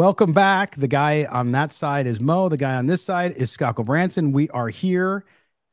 Welcome back. The guy on that side is Moe. The guy on this side is Scott Branson. We are here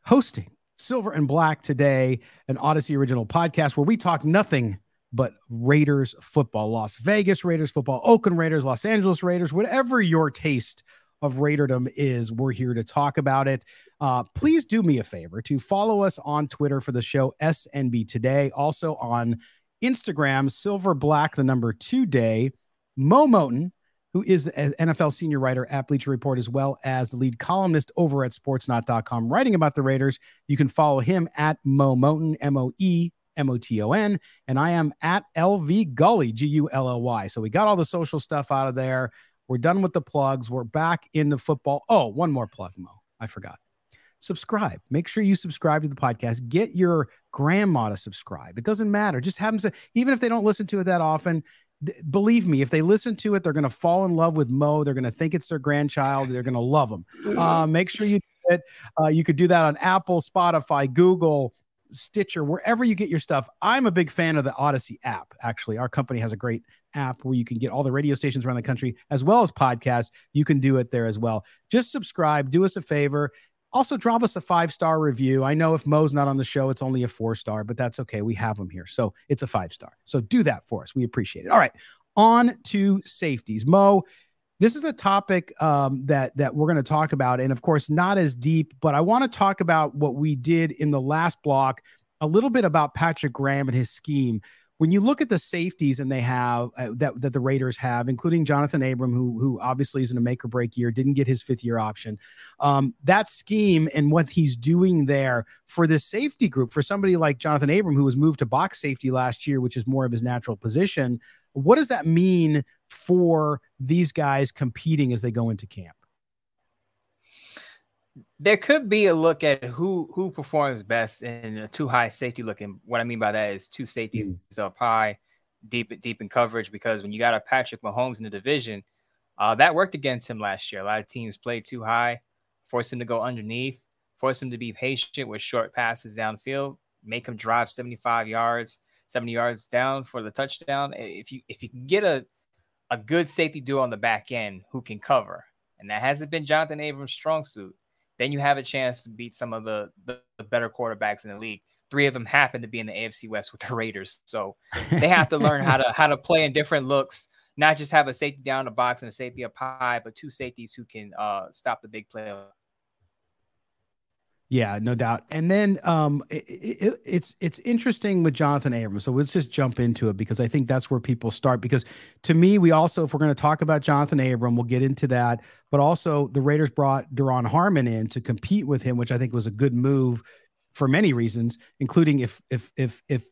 hosting Silver and Black today, an Audacy original podcast where we talk nothing but Raiders football, Las Vegas Raiders football, Oakland Raiders, Los Angeles Raiders, whatever your taste of Raiderdom is, we're here to talk about it. Uh, please do me a favor to follow us on Twitter for the show SNB Today, also on Instagram, Silver Black, the number two day, Moe Moton, who is an NFL senior writer at Bleacher Report, as well as the lead columnist over at sportsnaut.com, writing about the Raiders. You can follow him at Moe Moton, M O E M O T O N. And I am at LV Gully, G U L L Y. So we got all the social stuff out of there. We're done with the plugs. We're back in the football. Oh, one more plug, Moe. I forgot. Subscribe. Make sure you subscribe to the podcast. Get your grandma to subscribe. It doesn't matter. Just have them say, even if they don't listen to it that often, believe me, if they listen to it, they're going to fall in love with Moe. They're going to think it's their grandchild. They're going to love him. Uh, make sure you do it. Uh, you could do that on Apple, Spotify, Google, Stitcher, wherever you get your stuff. I'm a big fan of the Audacy app. Actually, our company has a great app where you can get all the radio stations around the country as well as podcasts. You can do it there as well. Just subscribe. Do us a favor. Also, drop us a five star review. I know if Moe's not on the show, it's only a four star, but that's okay. We have him here. So it's a five star. So do that for us. We appreciate it. All right. On to safeties. Moe, this is a topic um, that that we're going to talk about, and of course, not as deep. But I want to talk about what we did in the last block, a little bit about Patrick Graham and his scheme when you look at the safeties and they have uh, that that the Raiders have, including Jonathan Abram, who who obviously is in a make or break year, didn't get his fifth year option. Um, that scheme and what he's doing there for this safety group, for somebody like Jonathan Abram, who was moved to box safety last year, which is more of his natural position, what does that mean for these guys competing as they go into camp? There could be a look at who who performs best in a two high safety look. And what I mean by that is two safeties mm. up high, deep deep in coverage. Because when you got a Patrick Mahomes in the division, uh, that worked against him last year. A lot of teams played two high, forced him to go underneath, forced him to be patient with short passes downfield, make him drive 75 yards, 70 yards down for the touchdown. If you if you can get a a good safety duo on the back end who can cover, and that hasn't been Jonathan Abrams' strong suit then you have a chance to beat some of the, the, the better quarterbacks in the league. Three of them happen to be in the AFC West with the Raiders, so they have to learn how to how to play in different looks. Not just have a safety down the box and a safety up high, but two safeties who can uh, stop the big play yeah, no doubt. And then um, it, it, it's it's interesting with Jonathan Abrams. So let's just jump into it because I think that's where people start. Because to me, we also, if we're going to talk about Jonathan Abram, we'll get into that. But also, the Raiders brought Duron Harmon in to compete with him, which I think was a good move for many reasons, including if if if if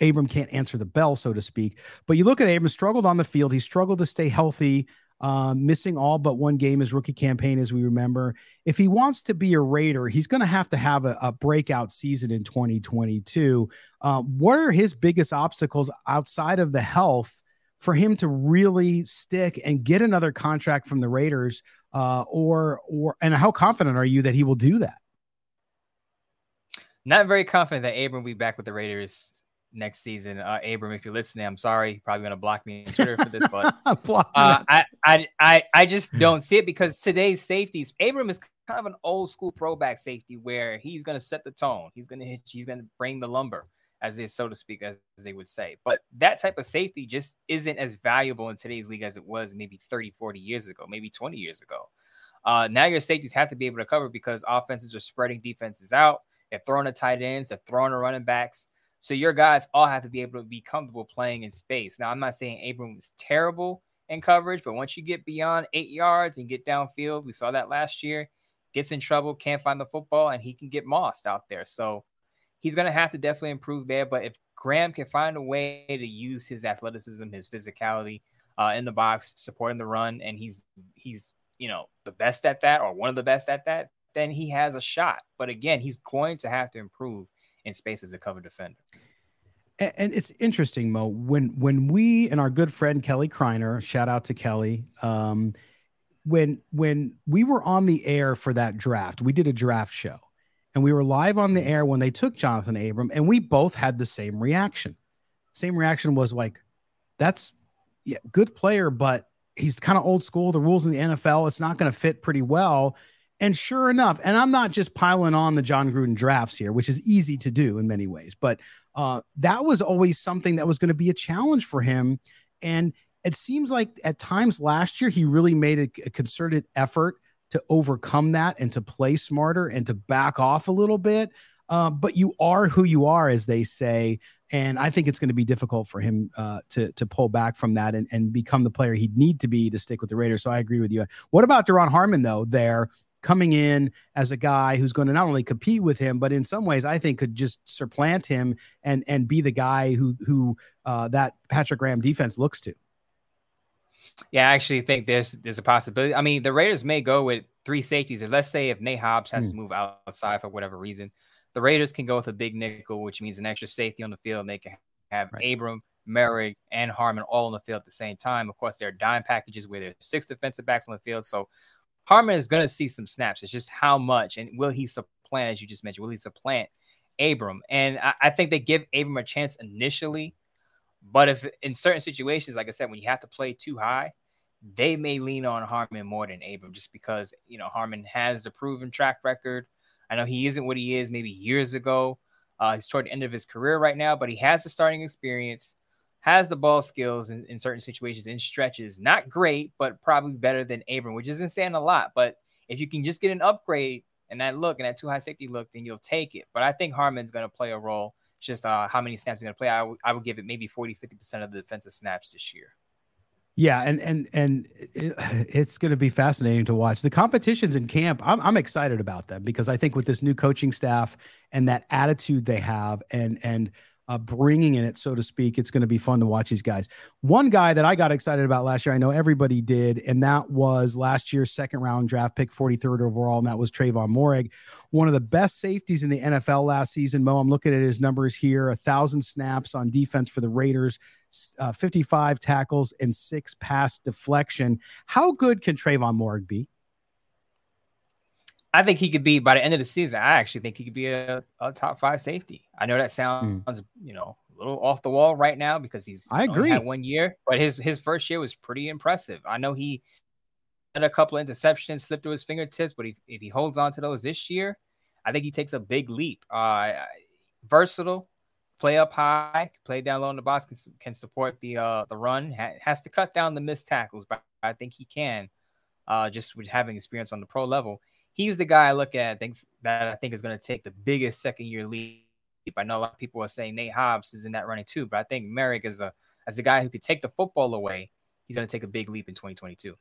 Abram can't answer the bell, so to speak. But you look at Abram struggled on the field. He struggled to stay healthy um, missing all but one game his rookie campaign, as we remember. If he wants to be a Raider, he's going to have to have a, a, breakout season in 2022. Uh, what are his biggest obstacles outside of the health for him to really stick and get another contract from the Raiders? Uh, or, or, and how confident are you that he will do that? Not very confident that Abram will be back with the Raiders next season. Uh, Abram, if you're listening, I'm sorry. You're probably going to block me on Twitter for this, but uh, I, I, I, I just don't see it because today's safeties, Abram is kind of an old school throwback safety where he's going to set the tone. He's going to hit, he's going to bring the lumber, as they, so to speak, as, as they would say. But that type of safety just isn't as valuable in today's league as it was maybe 30, 40 years ago, maybe 20 years ago. Uh, now your safeties have to be able to cover because offenses are spreading defenses out. They're throwing the tight ends, they're throwing the running backs. So your guys all have to be able to be comfortable playing in space. Now, I'm not saying Abram was terrible in coverage, but once you get beyond eight yards and get downfield, we saw that last year, gets in trouble, can't find the football, and he can get mossed out there. So he's going to have to definitely improve there. But if Graham can find a way to use his athleticism, his physicality, uh, in the box, supporting the run, and he's he's you know the best at that or one of the best at that, then he has a shot. But again, he's going to have to improve in space as a cover defender. And, and it's interesting, Moe. When when we and our good friend Kelly Kreiner, shout out to Kelly. Um, when when we were on the air for that draft, we did a draft show, and we were live on the air when they took Jonathan Abram, and we both had the same reaction. Same reaction was like, "That's yeah, good player, but he's kind of old school. The rules in the NFL, it's not going to fit pretty well." And sure enough, and I'm not just piling on the Jon Gruden drafts here, which is easy to do in many ways, but uh, that was always something that was going to be a challenge for him. And it seems like at times last year, he really made a, a concerted effort to overcome that and to play smarter and to back off a little bit. Uh, but you are who you are, as they say, and I think it's going to be difficult for him uh, to to pull back from that and, and become the player he'd need to be to stick with the Raiders. So I agree with you. What about Duron Harmon though? There coming in as a guy who's going to not only compete with him, but in some ways, I think could just supplant him and and be the guy who who uh, that Patrick Graham defense looks to. Yeah, I actually think there's there's a possibility. I mean, the Raiders may go with three safeties. Let's say if Nate Hobbs has mm. to move outside for whatever reason, the Raiders can go with a big nickel, which means an extra safety on the field. And they can have right. Abram, Moehrig, and Harmon all on the field at the same time. Of course, there are dime packages where there's six defensive backs on the field. So Harmon is going to see some snaps. It's just how much and will he supplant, as you just mentioned, will he supplant Abram? And I, I think they give Abram a chance initially, but if in certain situations, like I said, when you have to play two high, they may lean on Harmon more than Abram just because you know Harmon has the proven track record. I know he isn't what he is maybe years ago. Uh, he's toward the end of his career right now, but he has the starting experience has the ball skills in, in certain situations in stretches. Not great, but probably better than Abram, which isn't saying a lot. But if you can just get an upgrade and that look and that two high safety look, then you'll take it. But I think Harmon's going to play a role. It's just uh, how many snaps he's going to play. I, w- I would give it maybe 40, 50% of the defensive snaps this year. Yeah, and and and it, it's going to be fascinating to watch the competitions in camp. I'm I'm excited about them because I think with this new coaching staff and that attitude they have, and and uh, bringing in it, so to speak. It's going to be fun to watch these guys. One guy that I got excited about last year, I know everybody did, and that was last year's second round draft pick, 43rd overall, and that was Tre'von Moehrig, one of the best safeties in the NFL last season. Moe, I'm looking at his numbers here: a thousand snaps on defense for the Raiders, uh, 55 tackles, and six pass deflection. How good can Tre'von Moehrig be? I think he could be by the end of the season. I actually think he could be a, a top five safety. I know that sounds mm. you know a little off the wall right now because he's I agree had one year, but his his first year was pretty impressive. I know he had a couple of interceptions slipped through his fingertips, but if, if he holds on to those this year, I think he takes a big leap. Uh, versatile, play up high, play down low in the box, can, can support the uh, the run. Ha- has to cut down the missed tackles, but I think he can. Uh, just with having experience on the pro level he's the guy I look at thinks that I think is going to take the biggest second year leap. I know a lot of people are saying Nate Hobbs is in that running too, but I think Moehrig is a as a guy who could take the football away, he's going to take a big leap in 2022.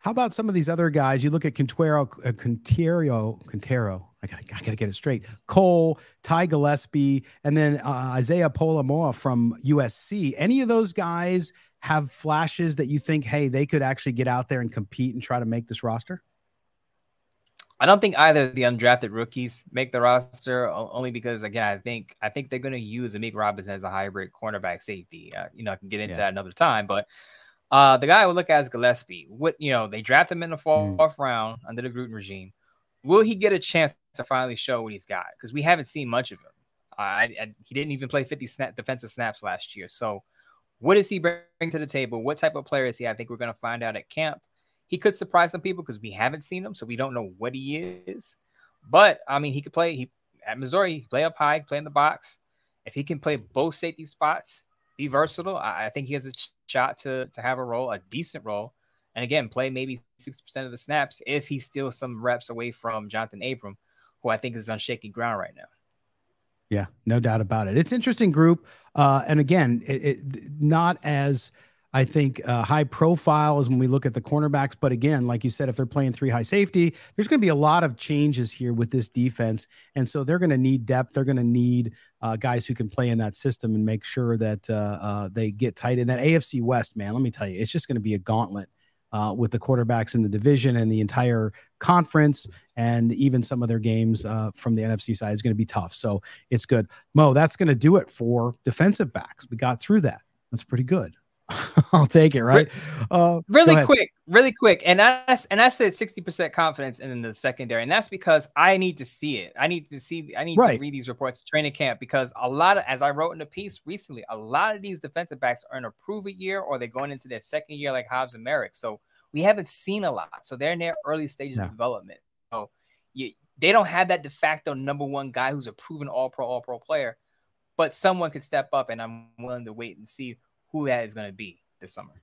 How about some of these other guys? You look at Qwynnterrio, uh, Qwynnterrio, Qwynnterrio. I got, I got to get it straight. Cole, Ty Gillespie, and then uh, Isaiah Pola-Mao from USC. Any of those guys have flashes that you think, hey, they could actually get out there and compete and try to make this roster? I don't think either of the undrafted rookies make the roster only because again I think I think they're going to use Amik Robertson as a hybrid cornerback safety. Uh, you know I can get into yeah. that another time, but uh, the guy I would look at is Gillespie. What you know they draft him in the mm. fourth mm. round under the Gruden regime. Will he get a chance to finally show what he's got? Because we haven't seen much of him. Uh, I, I, he didn't even play 50 snap defensive snaps last year. So what does he bring to the table? What type of player is he? I think we're going to find out at camp. He could surprise some people because we haven't seen him, so we don't know what he is. But I mean, he could play. He at Missouri, he play up high, play in the box. If he can play both safety spots, be versatile, I, I think he has a shot to to have a role, a decent role. And again, play maybe 60% of the snaps if he steals some reps away from Jonathan Abram, who I think is on shaky ground right now. Yeah, no doubt about it. It's interesting group, uh, and again, it, it, not as I think uh, high profile is when we look at the cornerbacks. But again, like you said, if they're playing three high safety, there's going to be a lot of changes here with this defense. And so they're going to need depth. They're going to need uh, guys who can play in that system and make sure that uh, uh they get tight. In that AFC West, man, let me tell you, it's just going to be a gauntlet. Uh, with the quarterbacks in the division and the entire conference, and even some of their games uh, from the NFC side is going to be tough. So it's good. Moe, that's going to do it for defensive backs. We got through that. That's pretty good. I'll take it, right? Uh, really quick, really quick. And that's and I said 60% confidence in the secondary. And that's because I need to see it. I need to see I need right. to read these reports to training camp because a lot of as I wrote in a piece recently, a lot of these defensive backs are in a prove it year or they're going into their second year like Hobbs and Moehrig. So we haven't seen a lot. So they're in their early stages of development. So you, they don't have that de facto number one guy who's a proven all pro, all pro player, but someone could step up and I'm willing to wait and see who that is going to be this summer.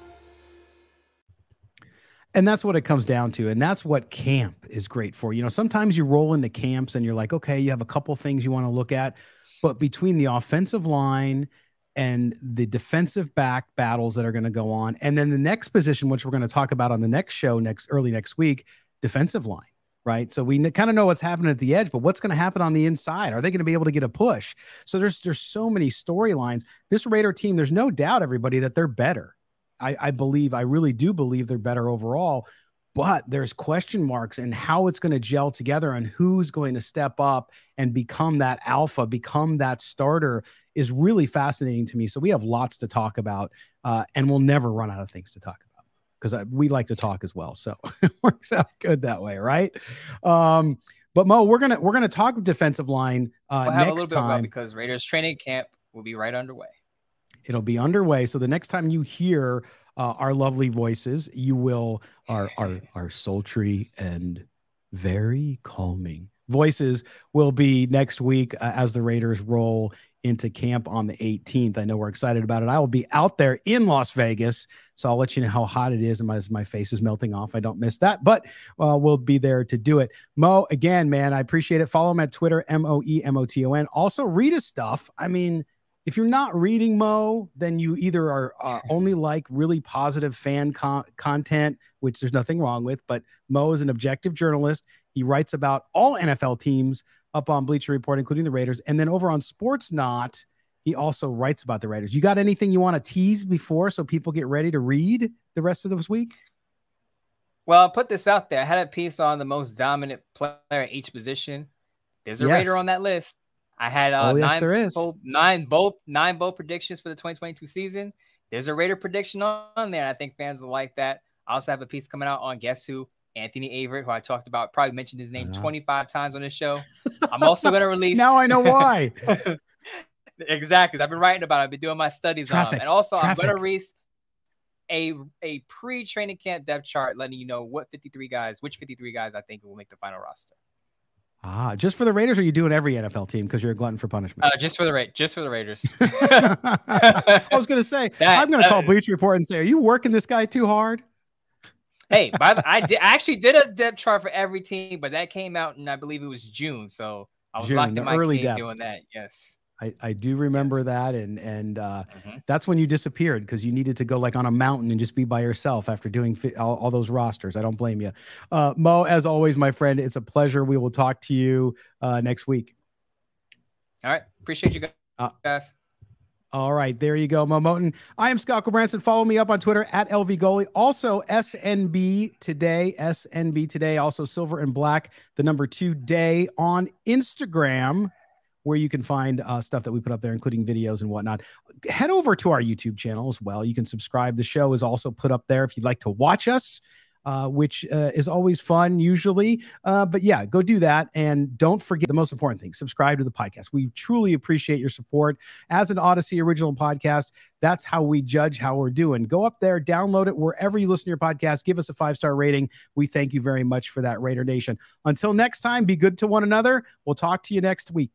And that's what it comes down to. And that's what camp is great for. You know, sometimes you roll into camps and you're like, okay, you have a couple things you want to look at. But between the offensive line and the defensive back battles that are going to go on, and then the next position, which we're going to talk about on the next show next early next week, defensive line. Right. So we kind of know what's happening at the edge, but what's going to happen on the inside? Are they going to be able to get a push? So there's there's so many storylines. This Raider team, there's no doubt, everybody, that they're better I, I believe, I really do believe they're better overall. But there's question marks and how it's going to gel together and who's going to step up and become that alpha, become that starter is really fascinating to me. So we have lots to talk about, uh, and we'll never run out of things to talk about because we like to talk as well. So it works out good that way, right? Um, but Moe, we're gonna we're gonna talk defensive line uh, we'll next time because Raiders training camp will be right underway. It'll be underway. So the next time you hear uh, our lovely voices, you will our our our sultry and very calming voices will be next week uh, as the Raiders roll into camp on the 18th. I know we're excited about it. I will be out there in Las Vegas, so I'll let you know how hot it is and as my face is melting off. I don't miss that, but uh, we'll be there to do it. Moe, again, man, I appreciate it. Follow him at Twitter, M O E M O T O N. Also, read his stuff. I mean, if you're not reading Moe, then you either are uh, only like really positive fan con- content, which there's nothing wrong with. But Moe is an objective journalist. He writes about all NFL teams up on Bleacher Report, including the Raiders. And then over on Sportsnaut, he also writes about the Raiders. You got anything you want to tease before so people get ready to read the rest of this week? Well, I'll put this out there. I had a piece on the most dominant player at each position. There's a yes. Raider on that list. I had uh, oh, yes, nine, there is. Bold, nine bold nine bold predictions for the 2022 season. There's a Raider prediction on there. I think fans will like that. I also have a piece coming out on guess who Anthony Averett, who I talked about, probably mentioned his name uh-huh. 25 times on this show. I'm also going to release. now I know why. exactly. I've been writing about it. I've been doing my studies Traffic. on it. And also, Traffic. I'm going to release a, a pre training camp depth chart letting you know what 53 guys, which 53 guys I think will make the final roster. Ah, just for the Raiders, or you doing every NFL team because you're a glutton for punishment? Uh, just for the Ra- just for the Raiders. I was going to say that, I'm going to uh, call Bleach Report and say, "Are you working this guy too hard?" hey, by the, I, did, I actually did a depth chart for every team, but that came out in I believe it was June, so I was June, locked in my early depth. doing that. Yes. I, I do remember yes. that, and and uh, mm-hmm. that's when you disappeared because you needed to go like on a mountain and just be by yourself after doing fi- all, all, those rosters. I don't blame you, uh, Moe. As always, my friend, it's a pleasure. We will talk to you uh, next week. All right, appreciate you uh, guys. All right, there you go, Moe Moton. I am Scott Branson. Follow me up on Twitter at LV Gully. Also, SNB today, SNB today. Also, Silver and Black, the number two day on Instagram where you can find uh, stuff that we put up there, including videos and whatnot. Head over to our YouTube channel as well. You can subscribe. The show is also put up there if you'd like to watch us. uh, which uh, is always fun usually. Uh, but yeah, go do that. And don't forget the most important thing subscribe to the podcast. We truly appreciate your support. As an Audacy original podcast, that's how we judge how we're doing. Go up there, download it wherever you listen to your podcast, give us a five star rating. We thank you very much for that, Raider Nation. Until next time, be good to one another. We'll talk to you next week.